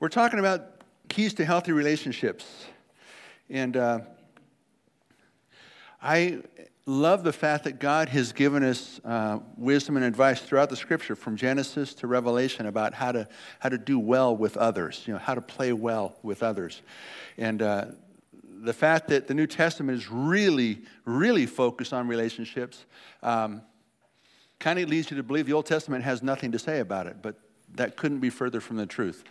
We're talking about keys to healthy relationships. And uh, I love the fact that God has given us uh, wisdom and advice throughout the scripture, from Genesis to Revelation, about how to, how to do well with others, you know, how to play well with others. And uh, the fact that the New Testament is really, really focused on relationships um, kind of leads you to believe the Old Testament has nothing to say about it, but that couldn't be further from the truth.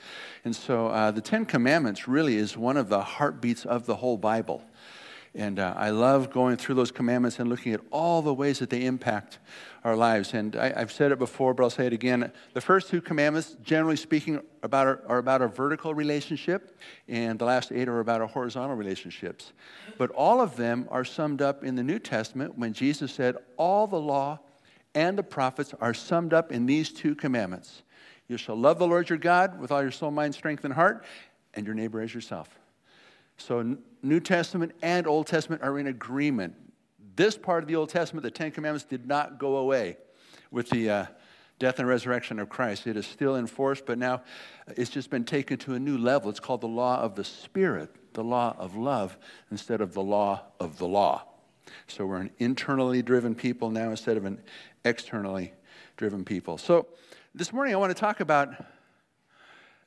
And so uh, the Ten Commandments really is one of the heartbeats of the whole Bible. And uh, I love going through those commandments and looking at all the ways that they impact our lives. And I, have said it before, but I'll say it again. The first two commandments, generally speaking, about our, are about a vertical relationship, and the last eight are about our horizontal relationships. But all of them are summed up in the New Testament when Jesus said, All the law and the prophets are summed up in these two commandments. You shall love the Lord your God with all your soul, mind, strength, and heart, and your neighbor as yourself. So, New Testament and Old Testament are in agreement. This part of the Old Testament, the Ten Commandments, did not go away with the uh, death and resurrection of Christ. It is still in force, but now it's just been taken to a new level. It's called the law of the Spirit, the law of love, instead of the law of the law. So we're an internally driven people now instead of an externally driven people. So this morning I want to talk about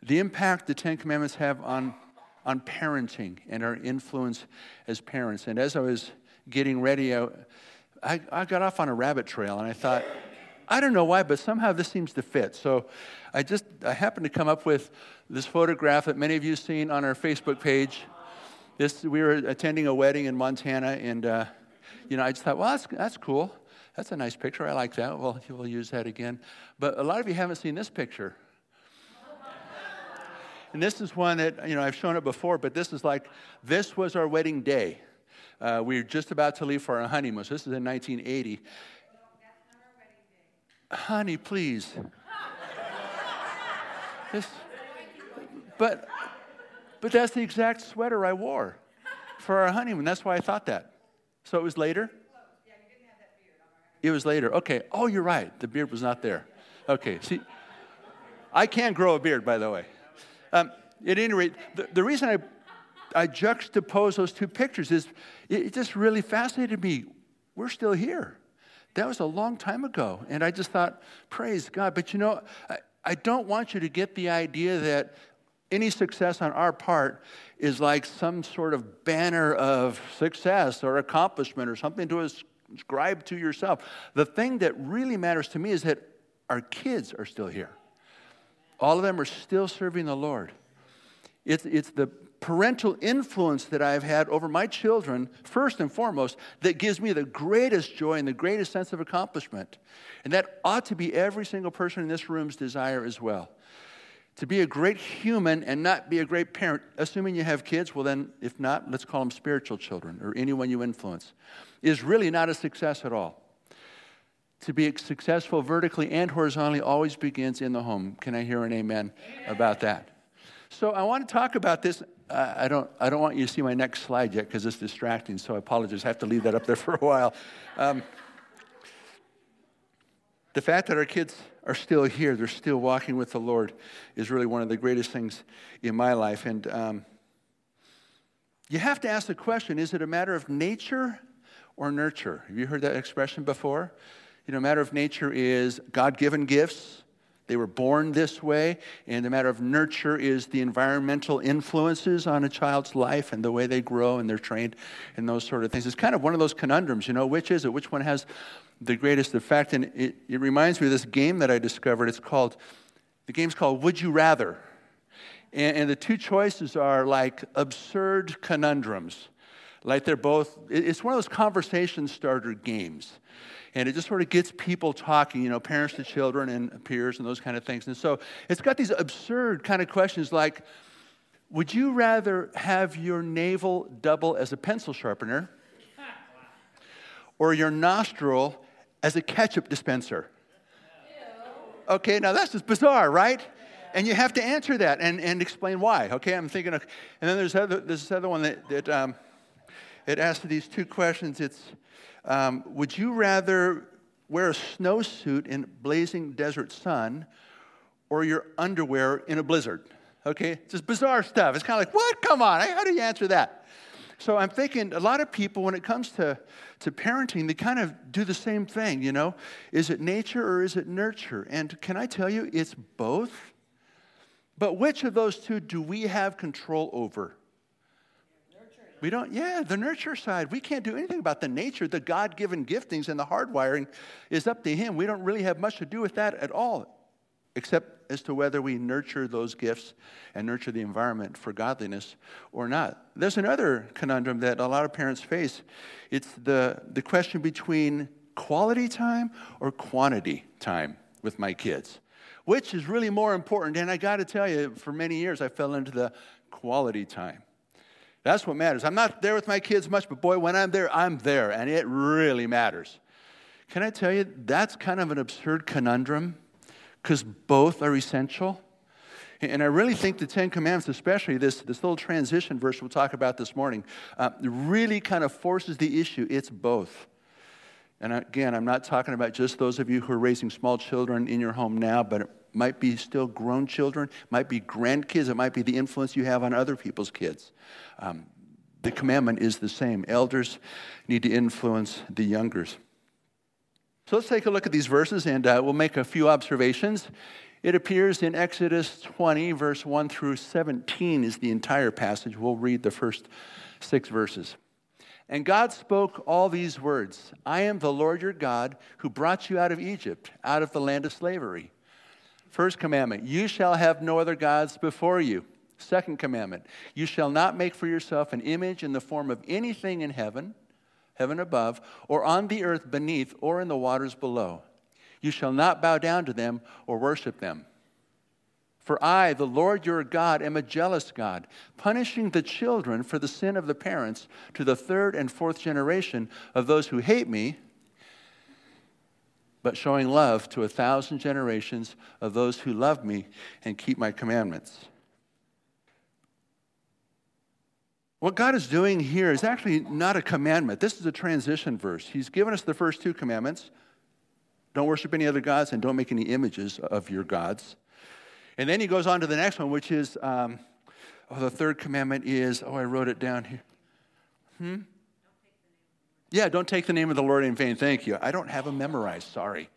the impact the Ten Commandments have on on parenting and our influence as parents. And as I was getting ready, I, I, got off on a rabbit trail and I thought, I don't know why, but somehow this seems to fit. So I just I happened to come up with this photograph that many of you have seen on our Facebook page. This we were attending a wedding in Montana, and uh, you know I just thought, well, that's that's cool. That's a nice picture. I like that. Well, we'll use that again. But a lot of you haven't seen this picture. And this is one that, you know, I've shown it before, but this is like, this was our wedding day. Uh, we were just about to leave for our honeymoon. So this is in 1980. Honey, please. this, but, but that's the exact sweater I wore for our honeymoon. That's why I thought that. So it was later? It was later. Okay. Oh, you're right. The beard was not there. Okay. See, I can grow a beard, by the way. Um, at any rate, the, the reason I, I juxtapose those two pictures is it, it just really fascinated me. We're still here. That was a long time ago. And I just thought, praise God. But you know, I, I don't want you to get the idea that any success on our part is like some sort of banner of success or accomplishment or something to ascribe to yourself. The thing that really matters to me is that our kids are still here. All of them are still serving the Lord. It's, it's the parental influence that I've had over my children, first and foremost, that gives me the greatest joy and the greatest sense of accomplishment. And that ought to be every single person in this room's desire as well. To be a great human and not be a great parent, assuming you have kids, well, then, if not, let's call them spiritual children or anyone you influence, is really not a success at all to be successful vertically and horizontally always begins in the home. Can I hear an amen, amen. about that? So I want to talk about this. I, don't, I don't want you to see my next slide yet because it's distracting, so I apologize. I have to leave that up there for a while. Um, the fact that our kids are still here, they're still walking with the Lord, is really one of the greatest things in my life. And um, you have to ask the question is it a matter of nature or nurture? Have you heard that expression before? You know, matter of nature is God given gifts. They were born this way. And the matter of nurture is the environmental influences on a child's life and the way they grow and they're trained and those sort of things. It's kind of one of those conundrums, you know, which is it? Which one has the greatest effect? And it, it reminds me of this game that I discovered. It's called, the game's called Would You Rather? And, and the two choices are like absurd conundrums. Like they're both, it's one of those conversation starter games and it just sort of gets people talking, you know, parents to children and peers and those kind of things. And so it's got these absurd kind of questions like, would you rather have your navel double as a pencil sharpener or your nostril as a ketchup dispenser? Okay, now that's just bizarre, right? And you have to answer that and, and explain why. Okay, I'm thinking of, and then there's, other, there's this other one that, that um, it asks these two questions. It's, um, would you rather wear a snowsuit in blazing desert sun or your underwear in a blizzard? Okay? It's just bizarre stuff. It's kind of like, what? Come on. How do you answer that? So I'm thinking a lot of people, when it comes to, to parenting, they kind of do the same thing, you know? Is it nature or is it nurture? And can I tell you, it's both. But which of those two do we have control over? We don't, yeah, the nurture side. We can't do anything about the nature. The God given giftings and the hardwiring is up to Him. We don't really have much to do with that at all except as to whether we nurture those gifts and nurture the environment for godliness or not. There's another conundrum that a lot of parents face. It's the, the question between quality time or quantity time with my kids. Which is really more important? And I got to tell you, for many years, I fell into the quality time. That's what matters. I'm not there with my kids much, but boy, when I'm there, I'm there, and it really matters. Can I tell you, that's kind of an absurd conundrum because both are essential. And I really think the Ten Commandments, especially this, this little transition verse we'll talk about this morning, uh, really kind of forces the issue. It's both. And again, I'm not talking about just those of you who are raising small children in your home now, but might be still grown children, might be grandkids, it might be the influence you have on other people's kids. Um, the commandment is the same. Elders need to influence the youngers. So let's take a look at these verses and uh, we'll make a few observations. It appears in Exodus 20, verse 1 through 17 is the entire passage. We'll read the first six verses. And God spoke all these words I am the Lord your God who brought you out of Egypt, out of the land of slavery. First commandment, you shall have no other gods before you. Second commandment, you shall not make for yourself an image in the form of anything in heaven heaven above, or on the earth beneath, or in the waters below. You shall not bow down to them or worship them. For I, the Lord your God, am a jealous God, punishing the children for the sin of the parents to the third and fourth generation of those who hate me, but showing love to a thousand generations of those who love me and keep my commandments. What God is doing here is actually not a commandment. This is a transition verse. He's given us the first two commandments don't worship any other gods and don't make any images of your gods. And then he goes on to the next one, which is um, oh, the third commandment is, oh, I wrote it down here. Hmm? Yeah, don't take the name of the Lord in vain. Thank you. I don't have them memorized. Sorry.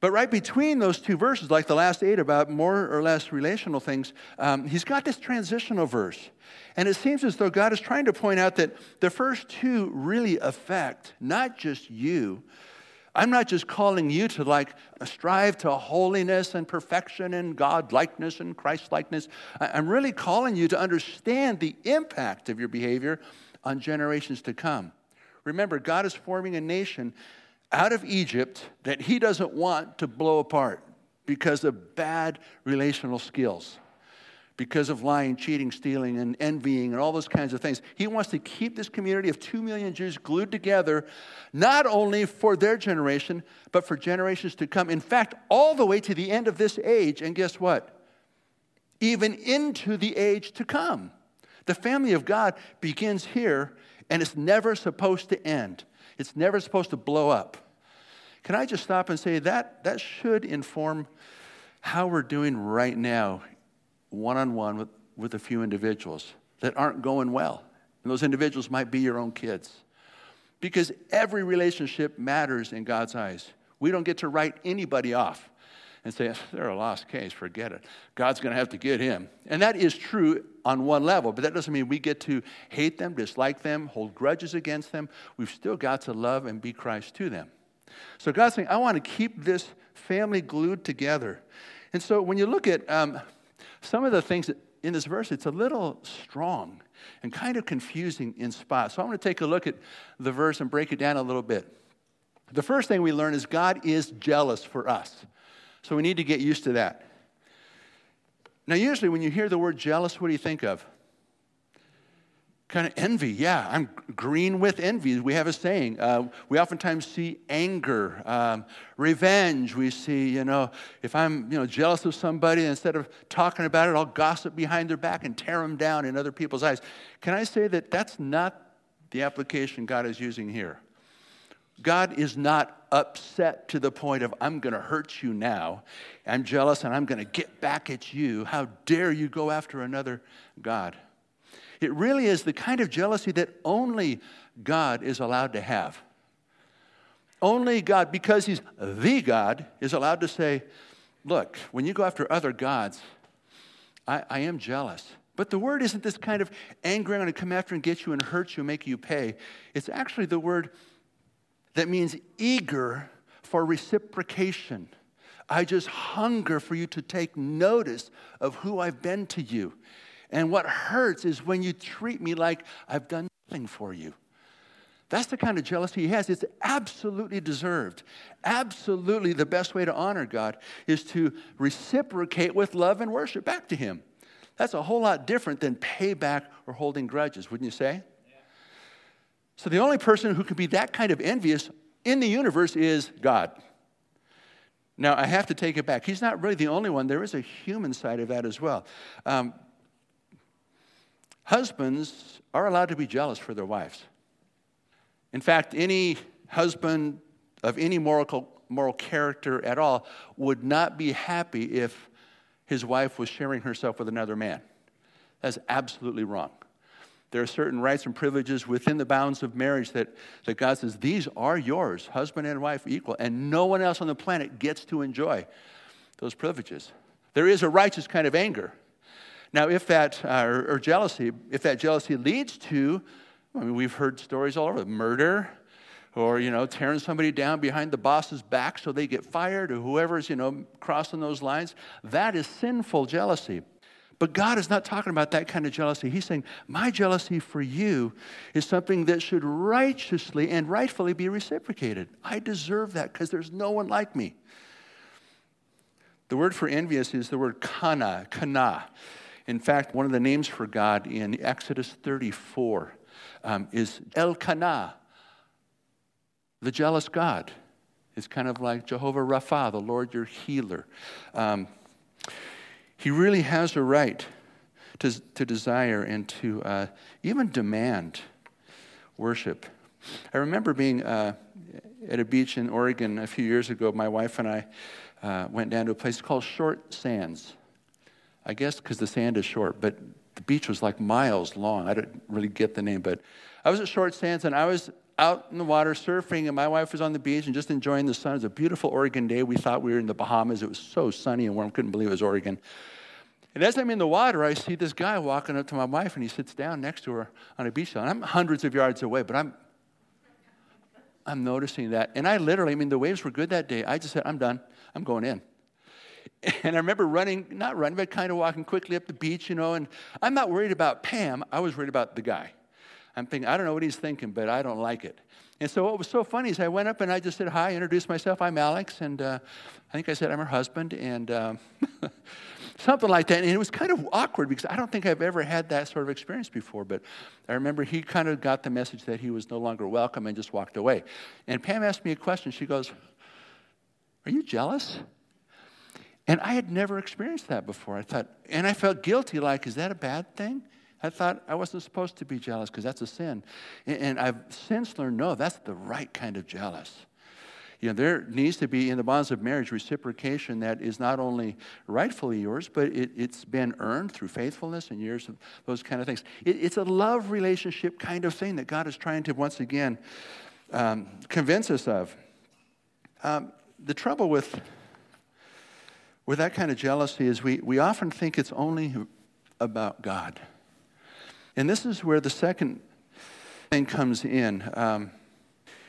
But right between those two verses, like the last eight about more or less relational things, um, he's got this transitional verse. And it seems as though God is trying to point out that the first two really affect not just you. I'm not just calling you to like strive to holiness and perfection and God likeness and Christ likeness. I'm really calling you to understand the impact of your behavior on generations to come. Remember, God is forming a nation out of Egypt that he doesn't want to blow apart because of bad relational skills, because of lying, cheating, stealing, and envying, and all those kinds of things. He wants to keep this community of two million Jews glued together, not only for their generation, but for generations to come. In fact, all the way to the end of this age, and guess what? Even into the age to come. The family of God begins here, and it's never supposed to end. It's never supposed to blow up. Can I just stop and say that that should inform how we're doing right now, one on one with, with a few individuals that aren't going well? And those individuals might be your own kids. Because every relationship matters in God's eyes. We don't get to write anybody off and say, they're a lost case, forget it. God's going to have to get him. And that is true on one level, but that doesn't mean we get to hate them, dislike them, hold grudges against them. We've still got to love and be Christ to them. So God's saying, I want to keep this family glued together. And so when you look at um, some of the things in this verse, it's a little strong and kind of confusing in spots. So I'm going to take a look at the verse and break it down a little bit. The first thing we learn is God is jealous for us. So we need to get used to that. Now, usually when you hear the word jealous, what do you think of? Kind of envy. Yeah, I'm green with envy. We have a saying. Uh, we oftentimes see anger, um, revenge. We see, you know, if I'm, you know, jealous of somebody, instead of talking about it, I'll gossip behind their back and tear them down in other people's eyes. Can I say that that's not the application God is using here? God is not upset to the point of, I'm going to hurt you now. I'm jealous and I'm going to get back at you. How dare you go after another God? It really is the kind of jealousy that only God is allowed to have. Only God, because He's the God, is allowed to say, Look, when you go after other gods, I, I am jealous. But the word isn't this kind of anger, I'm going to come after and get you and hurt you and make you pay. It's actually the word that means eager for reciprocation. I just hunger for you to take notice of who I've been to you. And what hurts is when you treat me like I've done nothing for you. That's the kind of jealousy he has. It's absolutely deserved. Absolutely, the best way to honor God is to reciprocate with love and worship back to him. That's a whole lot different than payback or holding grudges, wouldn't you say? So, the only person who can be that kind of envious in the universe is God. Now, I have to take it back. He's not really the only one, there is a human side of that as well. Um, husbands are allowed to be jealous for their wives. In fact, any husband of any moral, moral character at all would not be happy if his wife was sharing herself with another man. That's absolutely wrong. There are certain rights and privileges within the bounds of marriage that, that God says, these are yours, husband and wife equal, and no one else on the planet gets to enjoy those privileges. There is a righteous kind of anger. Now, if that, uh, or, or, jealousy, if that jealousy leads to, I mean, we've heard stories all over murder, or, you know, tearing somebody down behind the boss's back so they get fired, or whoever's, you know, crossing those lines, that is sinful jealousy. But God is not talking about that kind of jealousy. He's saying, My jealousy for you is something that should righteously and rightfully be reciprocated. I deserve that because there's no one like me. The word for envious is the word kana, kana. In fact, one of the names for God in Exodus 34 um, is El Kana, the jealous God. It's kind of like Jehovah Rapha, the Lord your healer. Um, he really has a right to, to desire and to uh, even demand worship. I remember being uh, at a beach in Oregon a few years ago. My wife and I uh, went down to a place called Short Sands. I guess because the sand is short, but the beach was like miles long. I didn't really get the name, but I was at Short Sands and I was out in the water surfing, and my wife was on the beach and just enjoying the sun. It was a beautiful Oregon day. We thought we were in the Bahamas. It was so sunny and warm, couldn't believe it was Oregon. And as I'm in the water, I see this guy walking up to my wife, and he sits down next to her on a beach. And I'm hundreds of yards away, but I'm, I'm noticing that. And I literally, I mean, the waves were good that day. I just said, I'm done. I'm going in. And I remember running, not running, but kind of walking quickly up the beach, you know. And I'm not worried about Pam. I was worried about the guy. I'm thinking, I don't know what he's thinking, but I don't like it. And so what was so funny is I went up and I just said hi, introduced myself. I'm Alex, and uh, I think I said I'm her husband, and um, something like that. And it was kind of awkward because I don't think I've ever had that sort of experience before. But I remember he kind of got the message that he was no longer welcome and just walked away. And Pam asked me a question. She goes, "Are you jealous?" And I had never experienced that before. I thought, and I felt guilty. Like, is that a bad thing? I thought I wasn't supposed to be jealous because that's a sin. And I've since learned no, that's the right kind of jealous. You know, there needs to be in the bonds of marriage reciprocation that is not only rightfully yours, but it, has been earned through faithfulness and years of those kind of things. It, it's a love relationship kind of thing that God is trying to once again um, convince us of. Um, the trouble with with that kind of jealousy is we, we often think it's only about God. And this is where the second thing comes in. Um,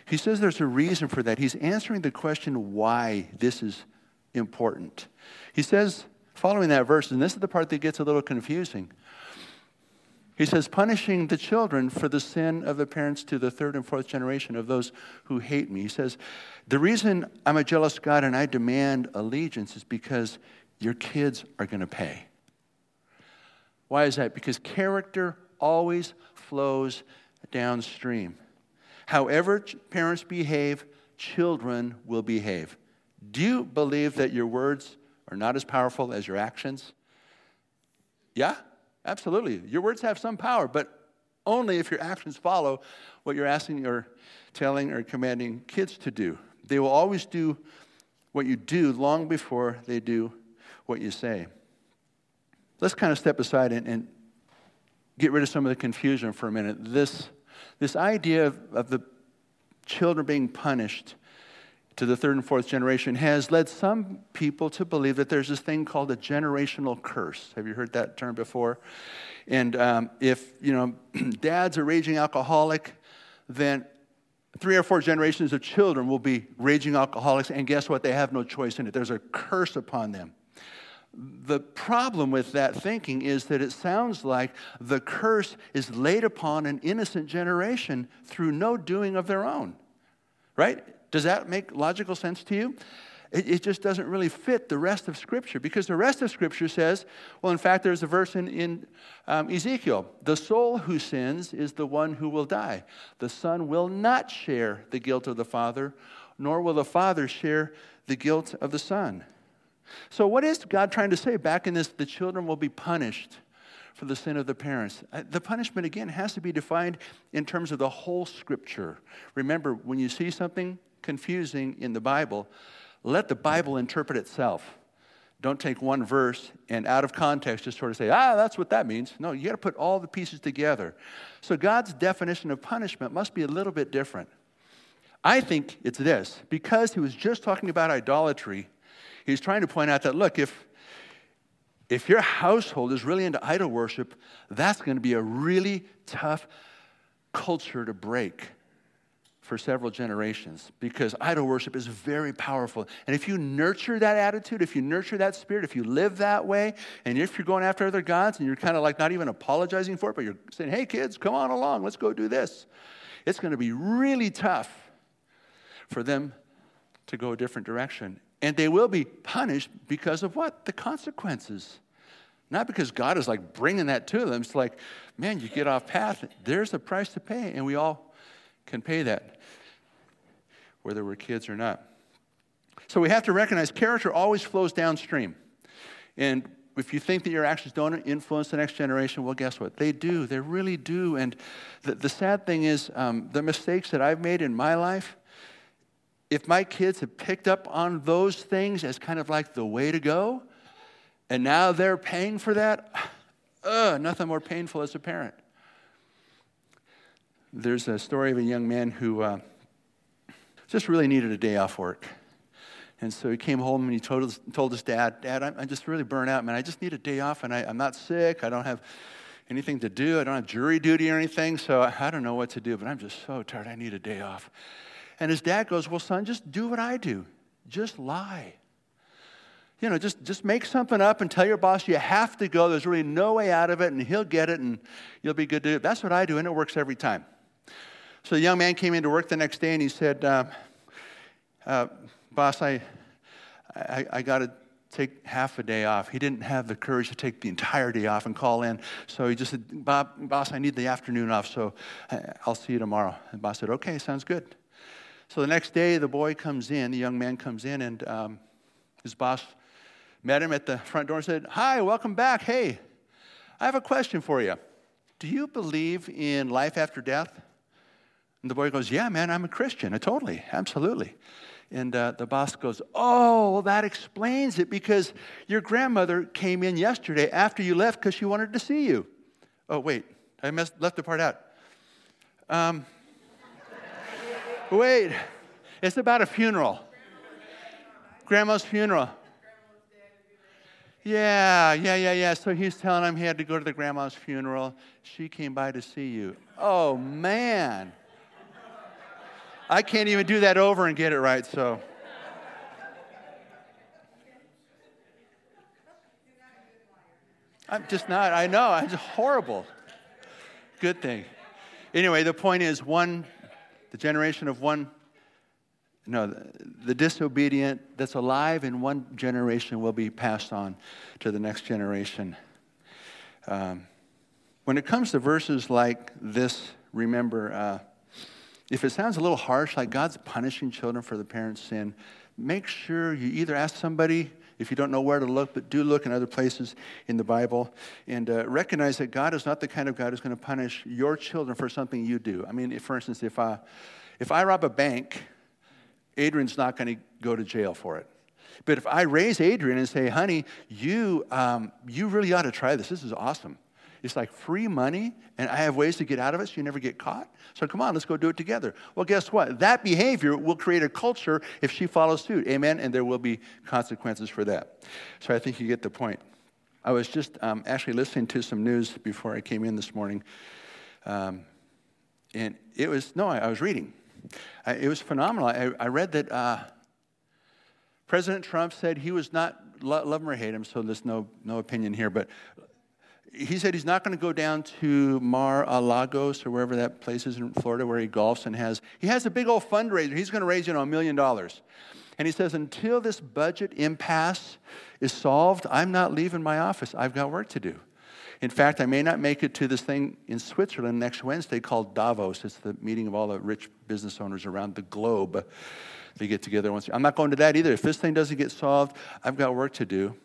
he says there's a reason for that. He's answering the question why this is important. He says, following that verse, and this is the part that gets a little confusing. He says, punishing the children for the sin of the parents to the third and fourth generation of those who hate me. He says, the reason I'm a jealous God and I demand allegiance is because your kids are going to pay. Why is that? Because character always flows downstream. However, parents behave, children will behave. Do you believe that your words are not as powerful as your actions? Yeah, absolutely. Your words have some power, but only if your actions follow what you're asking or telling or commanding kids to do. They will always do what you do long before they do what you say. Let's kind of step aside and, and get rid of some of the confusion for a minute. This, this idea of, of the children being punished to the third and fourth generation has led some people to believe that there's this thing called a generational curse. Have you heard that term before? And um, if, you know, dad's a raging alcoholic, then three or four generations of children will be raging alcoholics, and guess what? They have no choice in it. There's a curse upon them. The problem with that thinking is that it sounds like the curse is laid upon an innocent generation through no doing of their own, right? Does that make logical sense to you? It, it, just doesn't really fit the rest of Scripture because the rest of Scripture says, well, in fact, there's a verse in, in um, Ezekiel the soul who sins is the one who will die. The son will not share the guilt of the father, nor will the father share the guilt of the son. So, what is God trying to say back in this? The children will be punished for the sin of the parents. Uh, the punishment, again, has to be defined in terms of the whole Scripture. Remember, when you see something confusing in the Bible, let the Bible interpret itself. Don't take one verse and out of context just sort of say, ah, that's what that means. No, you got to put all the pieces together. So God's definition of punishment must be a little bit different. I think it's this because he was just talking about idolatry, he's trying to point out that, look, if, if your household is really into idol worship, that's going to be a really tough culture to break for several generations because idol worship is very powerful. And if you nurture that attitude, if you nurture that spirit, if you live that way, and if you're going after other gods and you're kind of like not even apologizing for it, but you're saying, hey, kids, come on along, let's go do this, it's going to be really tough for them to go a different direction. And they will be punished because of what? The consequences. Not because God is like bringing that to them. It's like, man, you get off path, there's a price to pay, and we all can pay that whether we're kids or not. So we have to recognize character always flows downstream. And if you think that your actions don't influence the next generation, well, guess what? They do. They really do. And the, the sad thing is, um, the mistakes that I've made in my life, if my kids have picked up on those things as kind of like the way to go, and now they're paying for that, uh, nothing more painful as a parent. There's a story of a young man who. Uh, just really needed a day off work. And so he came home and he told his, told his dad, Dad, I'm, I'm just really burnt out, man. I just need a day off and I, I'm not sick. I don't have anything to do. I don't have jury duty or anything. So I, I don't know what to do, but I'm just so tired. I need a day off. And his dad goes, Well, son, just do what I do. Just lie. You know, just, just make something up and tell your boss you have to go. There's really no way out of it, and he'll get it, and you'll be good to do it. That's what I do, and it works every time. So the young man came into work the next day and he said, uh, uh, Boss, I, I, I got to take half a day off. He didn't have the courage to take the entire day off and call in. So he just said, Bob, Boss, I need the afternoon off, so uh, I'll see you tomorrow. And boss said, Okay, sounds good. So the next day, the boy comes in, the young man comes in, and um, his boss met him at the front door and said, Hi, welcome back. Hey, I have a question for you. Do you believe in life after death? And the boy goes, Yeah, man, I'm a Christian. Totally, absolutely. And uh, the boss goes, Oh, well, that explains it because your grandmother came in yesterday after you left because she wanted to see you. Oh, wait, I messed, left the part out. Um, wait, it's about a funeral. Grandma's funeral. Yeah, yeah, yeah, yeah. So he's telling him he had to go to the grandma's funeral. She came by to see you. Oh, man. I can't even do that over and get it right, so. I'm just not, I know, I'm horrible. Good thing. Anyway, the point is one, the generation of one, no, the, disobedient that's alive in one generation will be passed on to the next generation. Um, when it comes to verses like this, remember, uh, if it sounds a little harsh, like God's punishing children for the parents' sin, make sure you either ask somebody if you don't know where to look, but do look in other places in the Bible and uh, recognize that God is not the kind of God who's going to punish your children for something you do. I mean, if, for instance, if I, if I rob a bank, Adrian's not going to go to jail for it. But if I raise Adrian and say, honey, you, um, you really ought to try this, this is awesome. It's like free money, and I have ways to get out of it so you never get caught. So come on, let's go do it together. Well, guess what? That behavior will create a culture if she follows suit. Amen? And there will be consequences for that. So I think you get the point. I was just um, actually listening to some news before I came in this morning. Um, and it was, no, I, I was reading. I, it was phenomenal. I, I read that uh, President Trump said he was not, love him or hate him, so there's no, no opinion here, but he said he's not going to go down to Mar-a-Lagos or wherever that place is in Florida where he golfs and has, he has a big old fundraiser. He's going to raise, you know, a million dollars. And he says, until this budget impasse is solved, I'm not leaving my office. I've got work to do. In fact, I may not make it to this thing in Switzerland next Wednesday called Davos. It's the meeting of all the rich business owners around the globe. They get together once. I'm not going to that either. If this thing doesn't get solved, I've got work to do.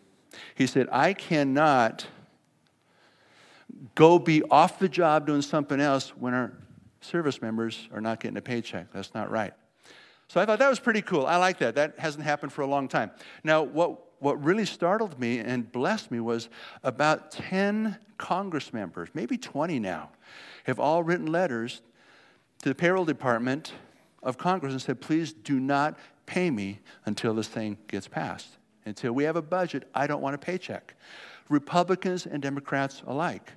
He said, I cannot go be off the job doing something else when our service members are not getting a paycheck. That's not right. So I thought that was pretty cool. I like that. That hasn't happened for a long time. Now, what, what really startled me and blessed me was about 10 Congress members, maybe 20 now, have all written letters to the payroll department of Congress and said, please do not pay me until this thing gets passed. Until we have a budget, I don't want a paycheck. Republicans and Democrats alike.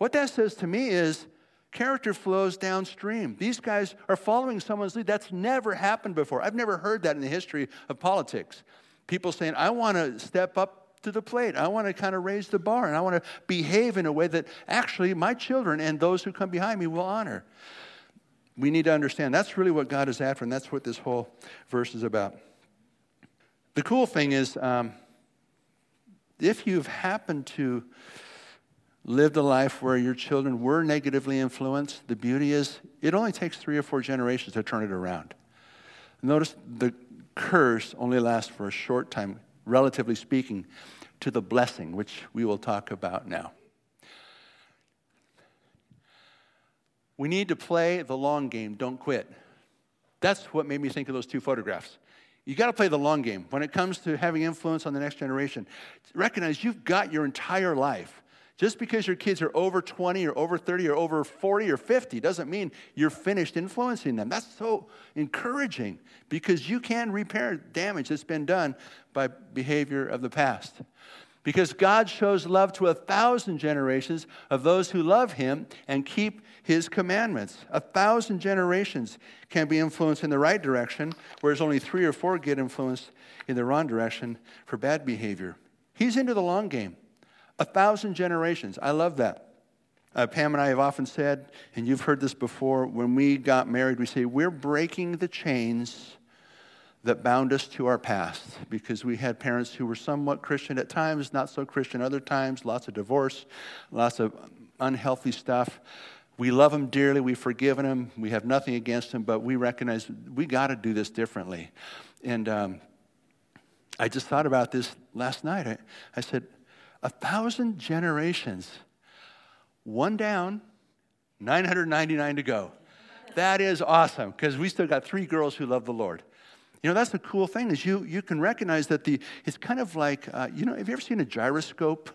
What that says to me is character flows downstream. These guys are following someone's lead. That's never happened before. I've never heard that in the history of politics. People saying, I want to step up to the plate. I want to kind of raise the bar and I want to behave in a way that actually my children and those who come behind me will honor. We need to understand that's really what God is after, and that's what this whole verse is about. The cool thing is, um, if you've happened to lived a life where your children were negatively influenced, the beauty is it only takes three or four generations to turn it around. Notice the curse only lasts for a short time, relatively speaking, to the blessing, which we will talk about now. We need to play the long game, don't quit. That's what made me think of those two photographs. You got to play the long game. When it comes to having influence on the next generation, recognize you've got your entire life. Just because your kids are over 20 or over 30 or over 40 or 50 doesn't mean you're finished influencing them. That's so encouraging because you can repair damage that's been done by behavior of the past. Because God shows love to a thousand generations of those who love Him and keep His commandments. A thousand generations can be influenced in the right direction, whereas only three or four get influenced in the wrong direction for bad behavior. He's into the long game. A thousand generations. I love that. Uh, Pam and I have often said, and you've heard this before, when we got married, we say, we're breaking the chains that bound us to our past because we had parents who were somewhat Christian at times, not so Christian other times, lots of divorce, lots of unhealthy stuff. We love them dearly, we've forgiven them, we have nothing against them, but we recognize we got to do this differently. And um, I just thought about this last night. I, I said, a thousand generations. One down, 999 to go. That is awesome because we still got three girls who love the Lord. You know, that's the cool thing is you, you can recognize that the, it's kind of like, uh, you know, have you ever seen a gyroscope?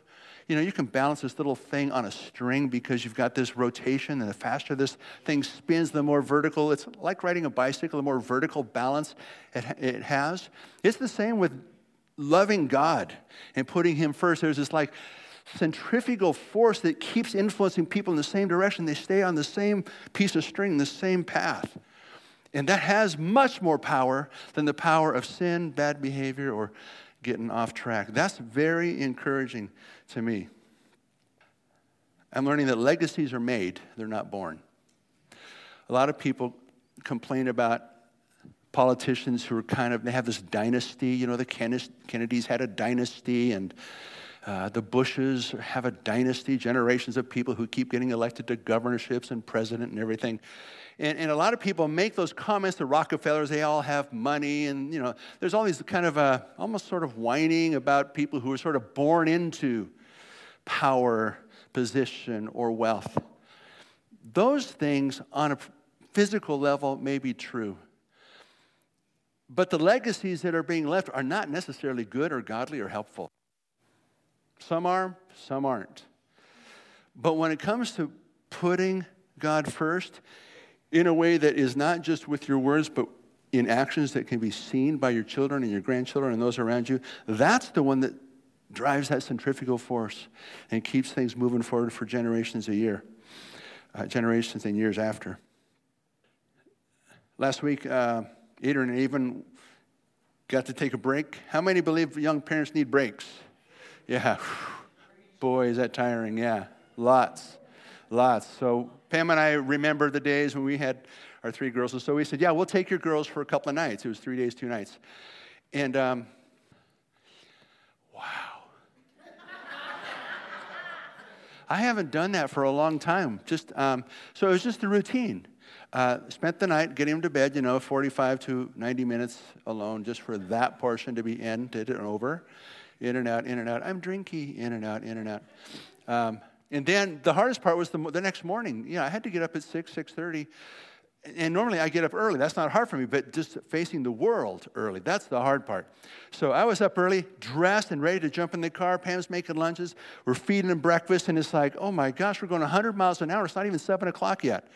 You know, you can balance this little thing on a string because you've got this rotation, and the faster this thing spins, the more vertical. It's like riding a bicycle, the more vertical balance it, it has. It's the same with loving God and putting Him first, there's this like centrifugal force that keeps influencing people in the same direction. They stay on the same piece of string, the same path. And that has much more power than the power of sin, bad behavior, or getting off track. That's very encouraging to me. I'm learning that legacies are made, they're not born. A lot of people complain about politicians who are kind of, they have this dynasty. You know, the Kennedys had a dynasty, and uh, the Bushes have a dynasty, generations of people who keep getting elected to governorships and president and everything. And, and a lot of people make those comments, the Rockefellers, they all have money. And, you know, there's all these kind of uh, almost sort of whining about people who are sort of born into power, position, or wealth. Those things on a physical level may be true. But the legacies that are being left are not necessarily good or godly or helpful. Some are, some aren't. But when it comes to putting God first in a way that is not just with your words, but in actions that can be seen by your children and your grandchildren and those around you, that's the one that drives that centrifugal force and keeps things moving forward for generations a year, uh, generations and years after. Last week, uh, Adrian and even got to take a break. How many believe young parents need breaks? Yeah. Boy, is that tiring. Yeah. Lots. Lots. So Pam and I remember the days when we had our three girls. And so we said, yeah, we'll take your girls for a couple of nights. It was three days, two nights. And um, wow. I haven't done that for a long time. Just um, so it was just the routine. Uh, spent the night getting them to bed, you know, 45 to 90 minutes alone, just for that portion to be ended and over. In and out, in and out. I'm drinky, in and out, in and out. Um, and then the hardest part was the, the next morning. You know, I had to get up at 6, 6.30. And normally I get up early. That's not hard for me, but just facing the world early, that's the hard part. So I was up early, dressed and ready to jump in the car. Pam's making lunches. We're feeding them breakfast, and it's like, oh my gosh, we're going 100 miles an hour. It's not even 7 o'clock yet.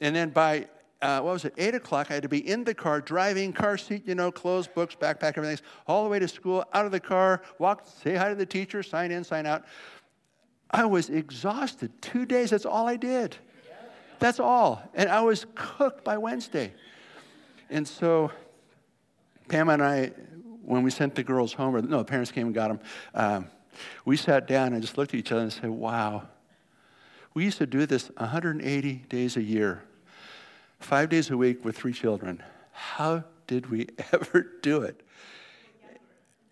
And then by, uh, what was it, 8 o'clock, I had to be in the car, driving, car seat, you know, clothes, books, backpack, everything, all the way to school, out of the car, walk, say hi to the teacher, sign in, sign out. I was exhausted. Two days, that's all I did. That's all. And I was cooked by Wednesday. And so Pam and I, when we sent the girls home, or no, the parents came and got them, um, we sat down and just looked at each other and said, wow. We used to do this 180 days a year, five days a week with three children. How did we ever do it?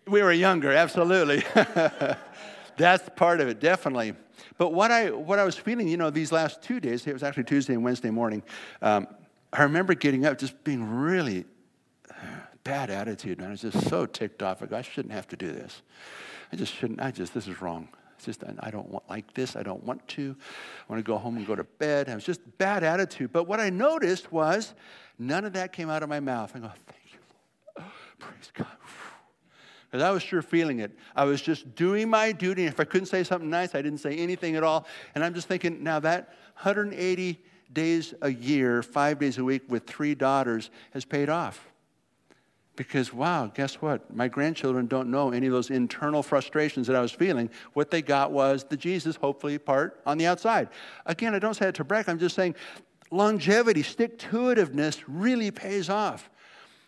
We were younger, absolutely. That's part of it, definitely. But what I, what I was feeling, you know, these last two days, it was actually Tuesday and Wednesday morning, um, I remember getting up just being really uh, bad attitude, man. I was just so ticked off. I shouldn't have to do this. I just shouldn't, I just, this is wrong. It's just, I don't want like this. I don't want to. I want to go home and go to bed. I was just bad attitude. But what I noticed was none of that came out of my mouth. I go, thank you, Lord. Praise God because I was sure feeling it. I was just doing my duty. If I couldn't say something nice, I didn't say anything at all. And I'm just thinking, now that 180 days a year, five days a week with three daughters has paid off. Because, wow, guess what? My grandchildren don't know any of those internal frustrations that I was feeling. What they got was the Jesus, hopefully, part on the outside. Again, I don't say it to brag. I'm just saying longevity, stick to itiveness really pays off.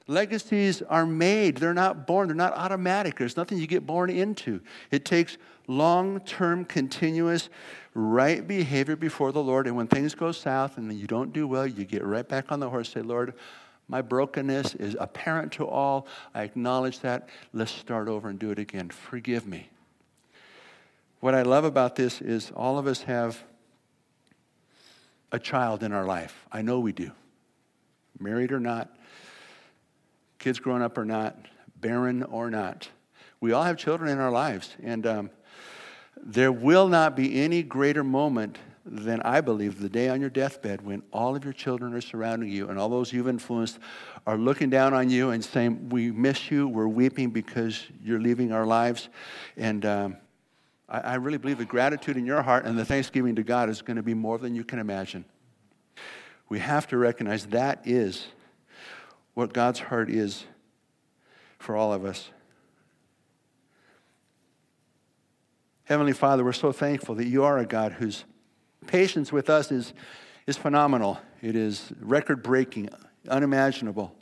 Legacies are made, they're not born, they're not automatic. There's nothing you get born into. It takes long term, continuous, right behavior before the Lord. And when things go south and you don't do well, you get right back on the horse, say, Lord, my brokenness is apparent to all. I acknowledge that. Let's start over and do it again. Forgive me. What I love about this is all of us have a child in our life. I know we do. Married or not, kids growing up or not, barren or not. We all have children in our lives. And um, there will not be any greater moment than I believe the day on your deathbed when all of your children are surrounding you and all those you've influenced are looking down on you and saying, We miss you. We're weeping because you're leaving our lives. And um, I, I really believe the gratitude in your heart and the thanksgiving to God is going to be more than you can imagine. We have to recognize that is what God's heart is for all of us. Heavenly Father, we're so thankful that you are a God whose patience with us is, is phenomenal. It is record breaking, unimaginable.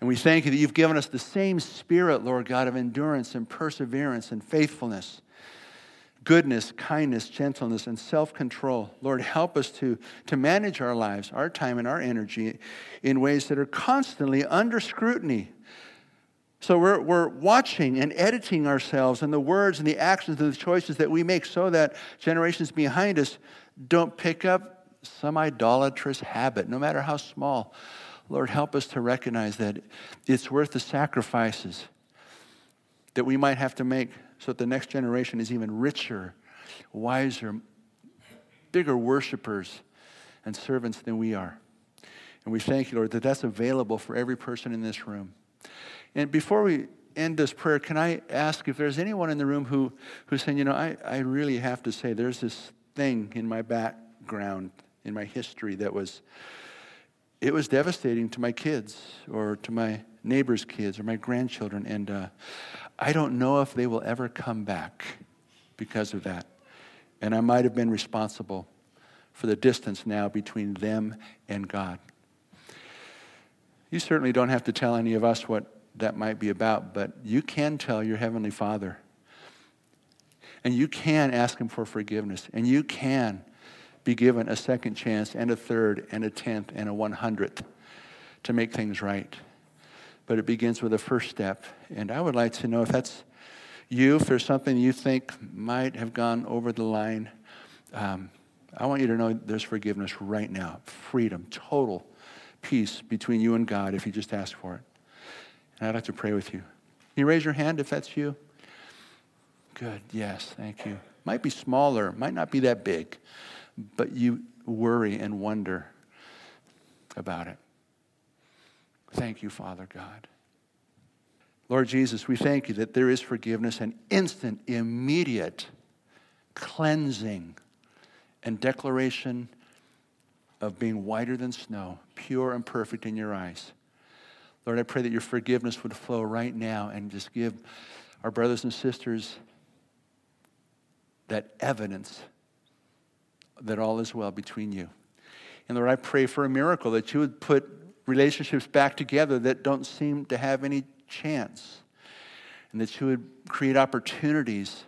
And we thank you that you've given us the same spirit, Lord God, of endurance and perseverance and faithfulness goodness, kindness, gentleness, and self control. Lord, help us to, to manage our lives, our time, and our energy in ways that are constantly under scrutiny. So we're, we're watching and editing ourselves and the words and the actions and the choices that we make so that generations behind us don't pick up some idolatrous habit, no matter how small. Lord, help us to recognize that it's worth the sacrifices that we might have to make so that the next generation is even richer, wiser, bigger worshipers and servants than we are. And we thank you, Lord, that that's available for every person in this room. And before we end this prayer, can I ask if there's anyone in the room who, who's saying, you know, I, I really have to say there's this thing in my background, in my history that was, it was devastating to my kids or to my neighbors' kids or my grandchildren. And uh, I don't know if they will ever come back because of that. And I might have been responsible for the distance now between them and God. You certainly don't have to tell any of us what that might be about, but you can tell your Heavenly Father. And you can ask Him for forgiveness. And you can be given a second chance and a third and a tenth and a one hundredth to make things right. But it begins with a first step. And I would like to know if that's you, if there's something you think might have gone over the line. Um, I want you to know there's forgiveness right now, freedom, total peace between you and God if you just ask for it. And I'd like to pray with you. Can you raise your hand if that's you? Good, yes, thank you. Might be smaller, might not be that big, but you worry and wonder about it. Thank you, Father God. Lord Jesus, we thank you that there is forgiveness and instant, immediate cleansing and declaration of being whiter than snow, pure and perfect in your eyes. Lord, I pray that your forgiveness would flow right now and just give our brothers and sisters that evidence that all is well between you. And Lord, I pray for a miracle that you would put relationships back together that don't seem to have any chance, and that you would create opportunities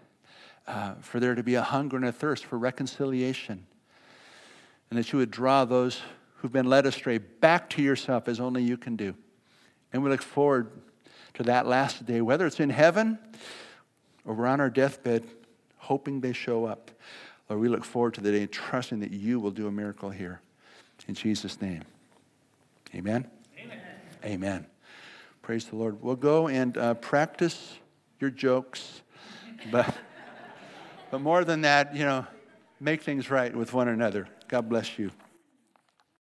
uh, for there to be a hunger and a thirst for reconciliation, and that you would draw those who've been led astray back to yourself as only you can do. And we look forward to that last day, whether it's in heaven or we're on our deathbed, hoping they show up. Lord, we look forward to the day trusting that you will do a miracle here. In Jesus' name. Amen? Amen. Amen. Praise the Lord. We'll go and uh, practice your jokes, but, but more than that, you know, make things right with one another. God bless you.